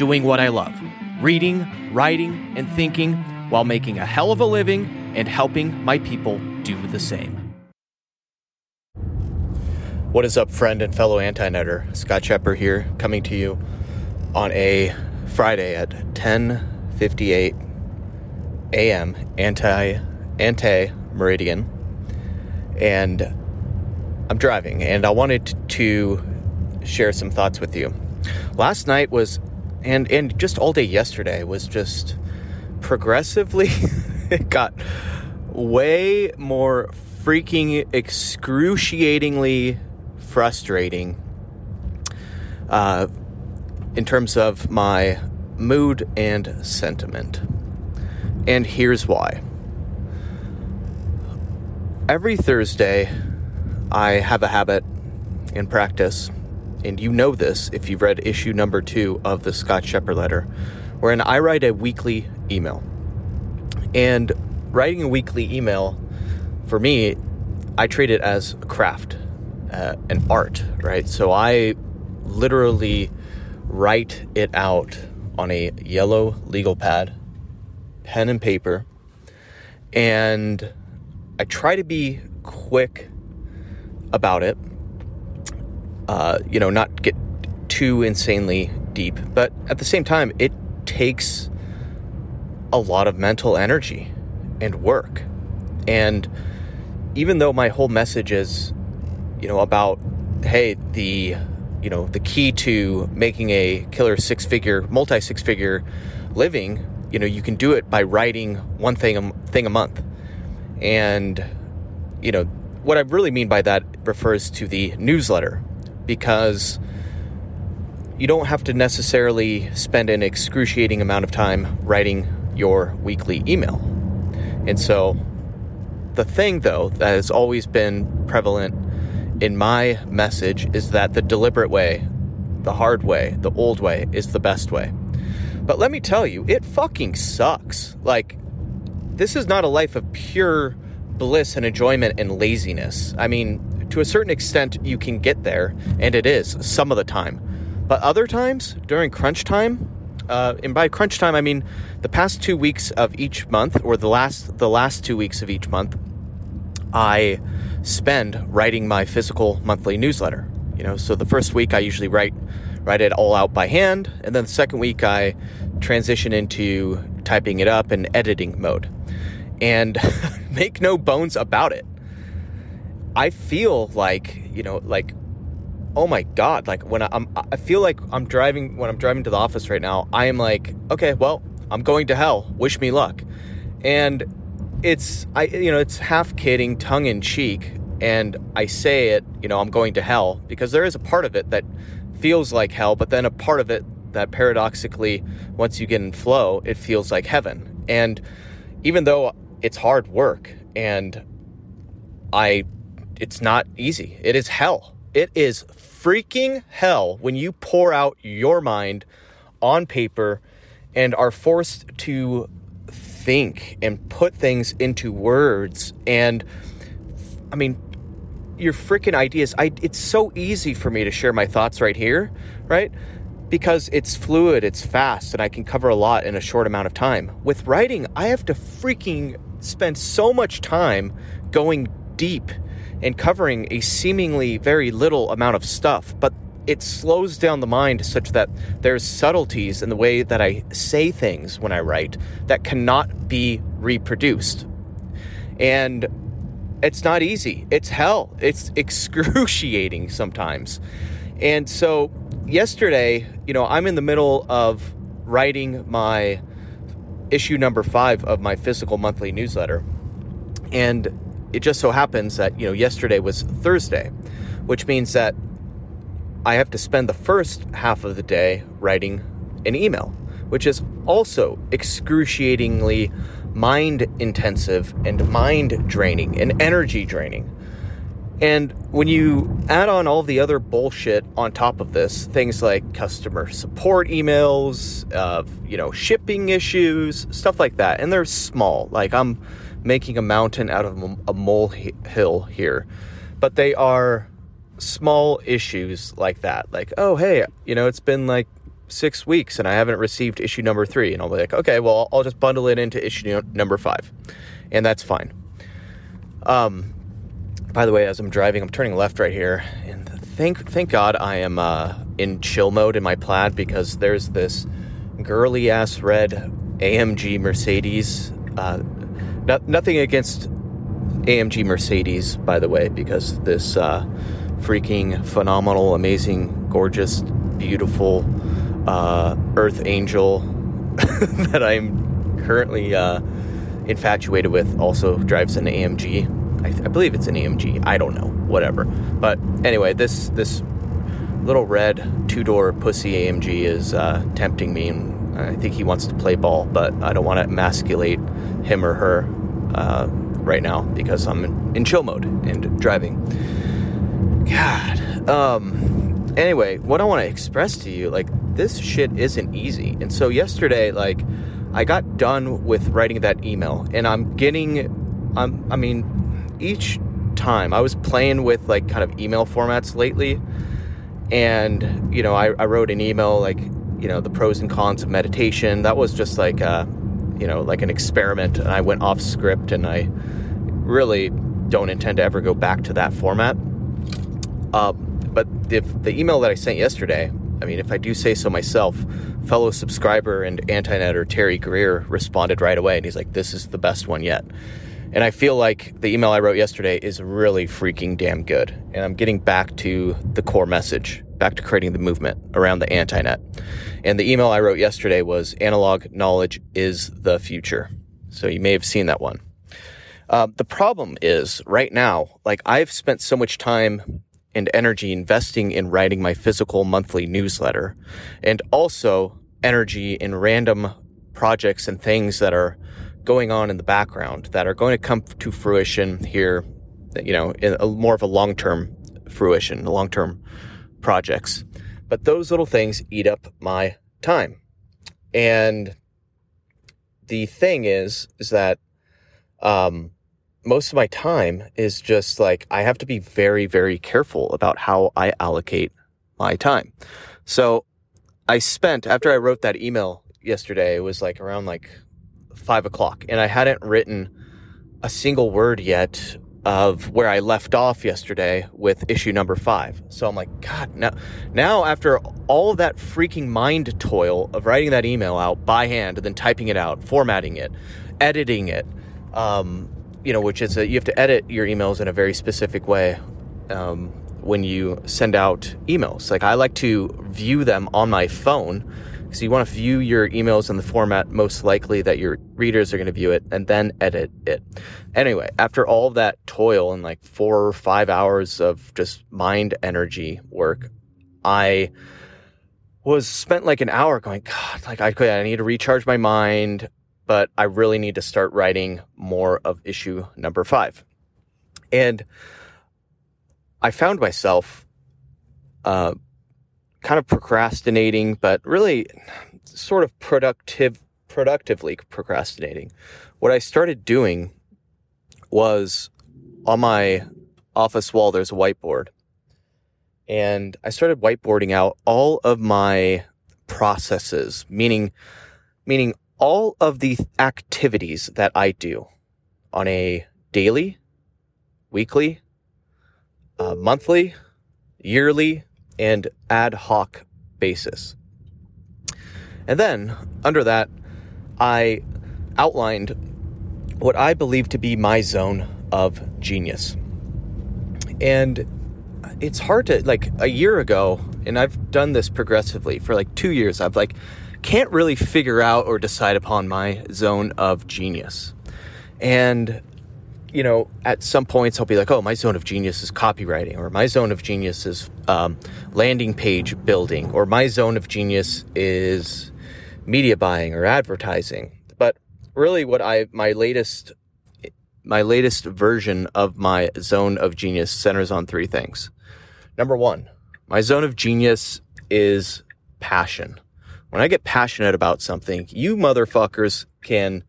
doing what I love reading, writing, and thinking while making a hell of a living and helping my people do the same. What is up, friend and fellow anti-netter? Scott Scheper here, coming to you on a Friday at 10:58 a.m. anti anti meridian, and I'm driving, and I wanted to share some thoughts with you. Last night was, and and just all day yesterday was just progressively it got way more freaking excruciatingly frustrating uh, in terms of my mood and sentiment. And here's why. Every Thursday, I have a habit in practice, and you know this if you've read issue number two of the Scott Scheper letter, wherein I write a weekly email. And writing a weekly email, for me, I treat it as a craft, uh, an art, right? So I literally write it out on a yellow legal pad, pen and paper, and I try to be quick about it. Uh, you know, not get too insanely deep, but at the same time, it takes a lot of mental energy and work. And even though my whole message is, you know, about, hey, the you know the key to making a killer six figure multi six figure living you know you can do it by writing one thing a, thing a month and you know what i really mean by that refers to the newsletter because you don't have to necessarily spend an excruciating amount of time writing your weekly email and so the thing though that has always been prevalent in my message is that the deliberate way, the hard way, the old way is the best way. But let me tell you, it fucking sucks. Like, this is not a life of pure bliss and enjoyment and laziness. I mean, to a certain extent, you can get there, and it is some of the time. But other times, during crunch time, uh, and by crunch time, I mean the past two weeks of each month, or the last the last two weeks of each month, I spend writing my physical monthly newsletter. You know, so the first week I usually write write it all out by hand, and then the second week I transition into typing it up and editing mode. And make no bones about it. I feel like, you know, like oh my god, like when I'm I feel like I'm driving when I'm driving to the office right now, I am like, okay, well, I'm going to hell. Wish me luck. And it's I you know it's half kidding, tongue in cheek, and I say it, you know, I'm going to hell because there is a part of it that feels like hell, but then a part of it that paradoxically, once you get in flow, it feels like heaven. And even though it's hard work and I it's not easy. It is hell. It is freaking hell when you pour out your mind on paper and are forced to think and put things into words. And I mean, your freaking ideas. I it's so easy for me to share my thoughts right here, right? Because it's fluid, it's fast, and I can cover a lot in a short amount of time. With writing, I have to freaking spend so much time going deep and covering a seemingly very little amount of stuff, but it slows down the mind such that there's subtleties in the way that I say things when I write that cannot be reproduced. And it's not easy. It's hell. It's excruciating sometimes. And so, yesterday, you know, I'm in the middle of writing my issue number five of my physical monthly newsletter. And it just so happens that, you know, yesterday was Thursday, which means that I have to spend the first half of the day writing an email, which is also excruciatingly mind intensive and mind draining and energy draining. And when you add on all the other bullshit on top of this, things like customer support emails, uh, you know, shipping issues, stuff like that, and they're small. Like I'm making a mountain out of a molehill here, but they are small issues like that. Like, oh, hey, you know, it's been like six weeks and I haven't received issue number three. And I'll be like, okay, well, I'll just bundle it into issue number five. And that's fine. Um, by the way, as I'm driving, I'm turning left right here, and thank thank God I am uh, in chill mode in my plaid because there's this girly ass red AMG Mercedes. Uh, not, nothing against AMG Mercedes, by the way, because this uh, freaking phenomenal, amazing, gorgeous, beautiful uh, Earth Angel that I'm currently uh, infatuated with also drives an AMG I, I believe it's an AMG. I don't know. Whatever. But anyway, this this little red two door pussy AMG is uh, tempting me, I think he wants to play ball, but I don't want to emasculate him or her uh, right now because I'm in, chill mode and driving. God. Um. Anyway, what I want to express to you, like this shit isn't easy, and so yesterday, like. I got done with writing that email, and I'm getting, I'm, I mean, each time I was playing with like kind of email formats lately, and you know, I, I wrote an email like you know the pros and cons of meditation. That was just like a, you know like an experiment, and I went off script, and I really don't intend to ever go back to that format. Uh, but if the email that I sent yesterday, I mean, if I do say so myself, fellow subscriber and anti-netter Terry Greer responded right away, and he's like, "This is the best one yet." And I feel like the email I wrote yesterday is really freaking damn good. And I'm getting back to the core message, back to creating the movement around the anti-net. And the email I wrote yesterday was analog knowledge is the future. So you may have seen that one. Uh, the problem is right now, like I've spent so much time and energy investing in writing my physical monthly newsletter and also energy in random projects and things that are going on in the background that are going to come to fruition here, you know, in a, more of a long term fruition, long term projects. But those little things eat up my time. And the thing is, is that um, most of my time is just like I have to be very, very careful about how I allocate my time. So I spent after I wrote that email yesterday, it was like around like five o'clock, and I hadn't written a single word yet of where I left off yesterday with issue number five. So I'm like, God, now, now after all that freaking mind toil of writing that email out by hand and then typing it out, formatting it, editing it, um, you know, which is a, you have to edit your emails in a very specific way um, when you send out emails. Like I like to view them on my phone so you want to view your emails in the format most likely that your readers are going to view it and then edit it. Anyway, after all that toil and like four or five hours of just mind energy work, I was spent like an hour going, God, like I could, I need to recharge my mind, but I really need to start writing more of issue number five. And I found myself, uh, kind of procrastinating, but really sort of productive, productively procrastinating. What I started doing was on my office wall, there's a whiteboard. And I started whiteboarding out all of my processes, meaning, meaning all of the activities that I do on a daily, weekly, uh, monthly, yearly, and ad hoc basis. And then, under that, I outlined what I believe to be my zone of genius. And it's hard to, like, a year ago, and I've done this progressively for like two years, I've like, can't really figure out or decide upon my zone of genius. And you know, at some points I'll be like, oh, my zone of genius is copywriting, or my zone of genius is um, landing page building, or my zone of genius is media buying or advertising. But really, what I my latest my latest version of my zone of genius centers on three things. Number one, my zone of genius is passion. When I get passionate about something, you motherfuckers can,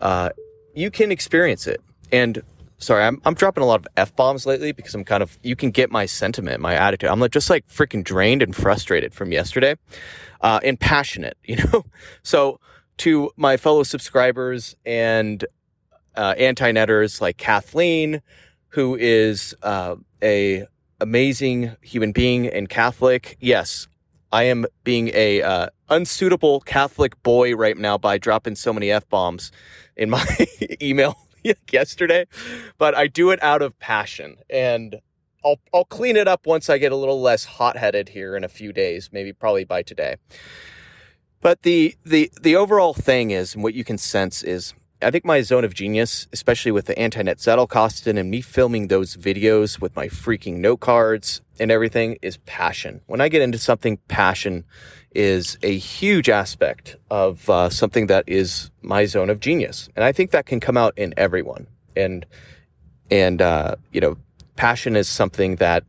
uh, you can experience it. And sorry, I'm, I'm dropping a lot of F bombs lately because I'm kind of, you can get my sentiment, my attitude. I'm like, just like freaking drained and frustrated from yesterday, uh, and passionate, you know? So to my fellow subscribers and, uh, anti-netters like Kathleen, who is, uh, a amazing human being and Catholic. Yes, I am being a uh, unsuitable Catholic boy right now by dropping so many f bombs in my email yesterday, but I do it out of passion, and I'll I'll clean it up once I get a little less hot headed here in a few days, maybe probably by today. But the the the overall thing is, and what you can sense is I think my zone of genius, especially with the anti-net Zettelkasten and me filming those videos with my freaking note cards and everything is passion. When I get into something, passion is a huge aspect of uh, something that is my zone of genius. And I think that can come out in everyone. And, and, uh, you know, passion is something that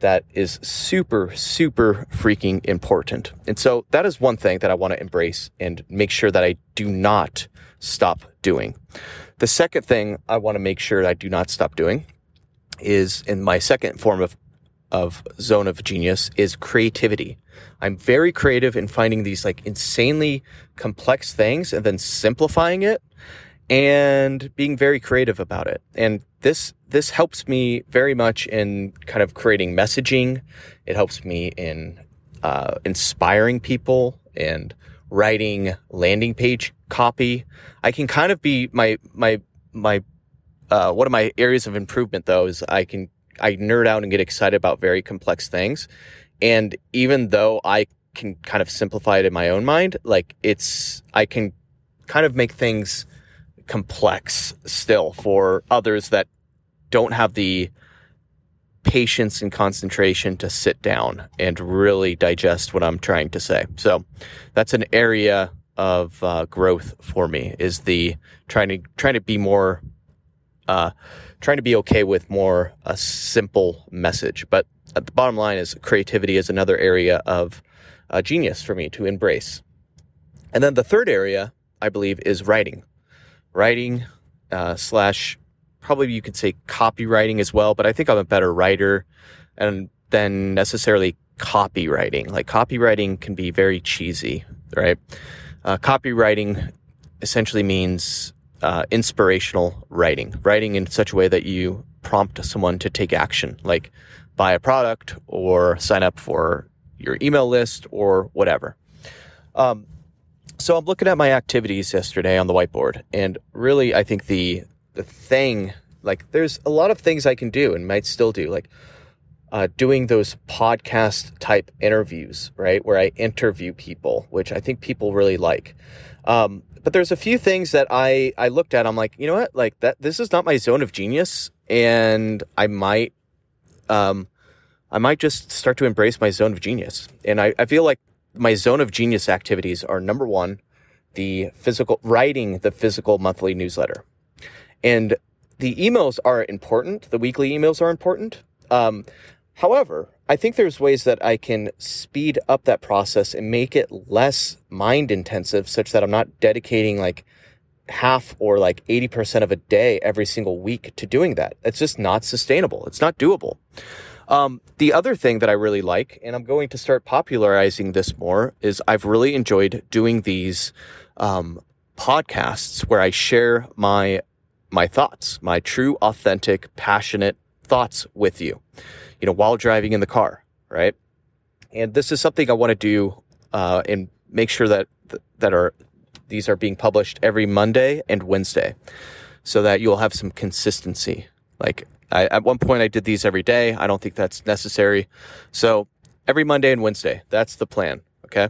that is super, super freaking important. And so that is one thing that I want to embrace and make sure that I do not stop doing. The second thing I want to make sure I do not stop doing is in my second form of of zone of genius is creativity. I'm very creative in finding these like insanely complex things and then simplifying it and being very creative about it. And this this helps me very much in kind of creating messaging. It helps me in uh, inspiring people and writing landing page copy. I can kind of be my my my uh, one of my areas of improvement though is I can I nerd out and get excited about very complex things, and even though I can kind of simplify it in my own mind, like it's I can kind of make things complex still for others that don't have the patience and concentration to sit down and really digest what I'm trying to say. So that's an area of uh, growth for me is the trying to trying to be more uh, trying to be okay with more a simple message. But at the bottom line is creativity is another area of uh, genius for me to embrace. And then the third area I believe is writing, writing uh, slash probably you could say copywriting as well, but I think I'm a better writer and than necessarily copywriting. Like copywriting can be very cheesy, right? Uh, copywriting essentially means uh, inspirational writing, writing in such a way that you prompt someone to take action, like buy a product or sign up for your email list or whatever. Um, so I'm looking at my activities yesterday on the whiteboard, and really, I think the the thing like there's a lot of things I can do and might still do, like uh, doing those podcast type interviews, right, where I interview people, which I think people really like. Um, but there's a few things that I I looked at. I'm like, you know what, like that. This is not my zone of genius, and I might, um, I might just start to embrace my zone of genius. And I, I feel like my zone of genius activities are number one, the physical writing the physical monthly newsletter. And the emails are important. The weekly emails are important. Um, however, I think there's ways that I can speed up that process and make it less mind intensive such that I'm not dedicating like half or like 80% of a day every single week to doing that. It's just not sustainable. It's not doable. Um, the other thing that I really like, and I'm going to start popularizing this more, is I've really enjoyed doing these um, podcasts where I share my my thoughts, my true, authentic, passionate thoughts with you, you know, while driving in the car, right? And this is something I want to do uh, and make sure that that are these are being published every Monday and Wednesday, so that you'll have some consistency. Like I, at one point, I did these every day. I don't think that's necessary. So every Monday and Wednesday, that's the plan. Okay,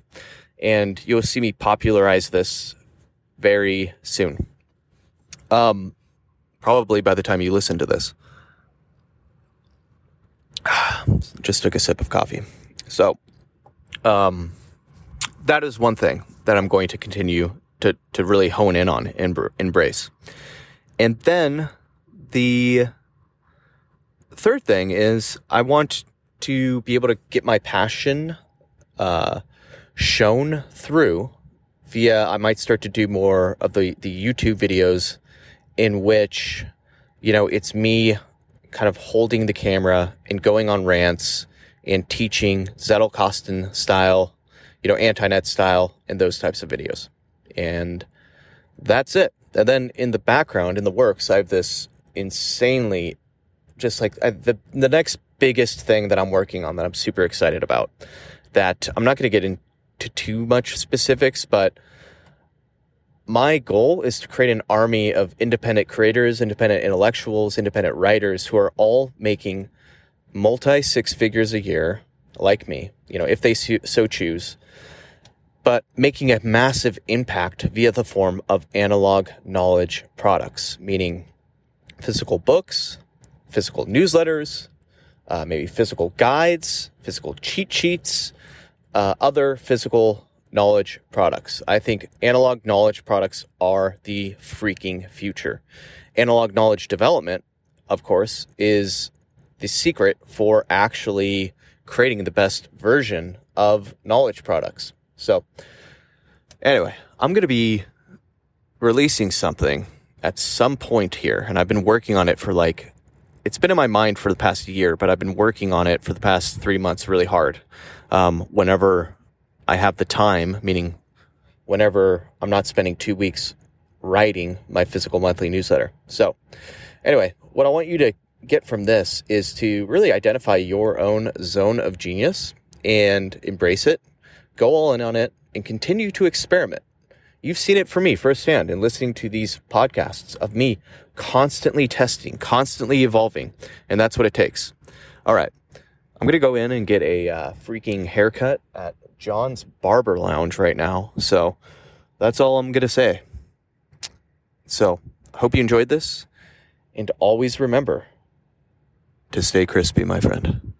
and you'll see me popularize this very soon. Um, probably by the time you listen to this. Just took a sip of coffee. So, um, that is one thing. that I'm going to continue to, to really hone in on and embrace. And then the third thing is I want to be able to get my passion uh, shown through via I might start to do more of the the YouTube videos in which you know it's me kind of holding the camera and going on rants and teaching Zettelkasten style, you know, anti-net style and those types of videos. And that's it. And then in the background, in the works, I have this insanely, just like I, the the next biggest thing that I'm working on that I'm super excited about. That I'm not going to get into too much specifics, but my goal is to create an army of independent creators, independent intellectuals, independent writers who are all making multi six figures a year, like me, you know, if they so choose, but making a massive impact via the form of analog knowledge products, meaning physical books, physical newsletters, uh, maybe physical guides, physical cheat sheets, uh, other physical knowledge products. I think analog knowledge products are the freaking future. Analog knowledge development, of course, is the secret for actually creating the best version of knowledge products. So, anyway, I'm going to be releasing something at some point here, and I've been working on it for like, it's been in my mind for the past year, but I've been working on it for the past three months really hard. Um, whenever I have the time, meaning whenever I'm not spending two weeks writing my physical monthly newsletter. So, anyway, what I want you to get from this is to really identify your own zone of genius and embrace it, go all in on it, and continue to experiment. You've seen it for me firsthand in listening to these podcasts of me constantly testing, constantly evolving, and that's what it takes. All right, I'm gonna go in and get a uh, freaking haircut at John's Barber Lounge right now. So that's all I'm gonna say. So hope you enjoyed this, and always remember to stay crispy, my friend.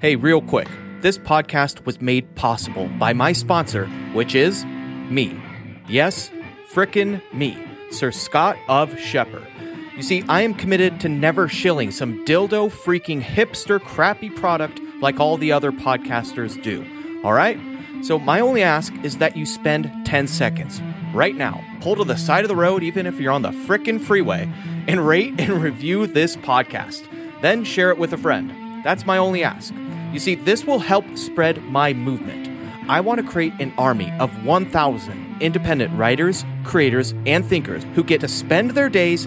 Hey, real quick. This podcast was made possible by my sponsor, which is me. Yes, frickin' me, Sir Scott of Scheper. You see, I am committed to never shilling some dildo freaking hipster crappy product like all the other podcasters do. All right? So, my only ask is that you spend 10 seconds right now, pull to the side of the road, even if you're on the frickin' freeway, and rate and review this podcast. Then share it with a friend. That's my only ask. You see, this will help spread my movement. I want to create an army of 1,000 independent writers, creators, and thinkers who get to spend their days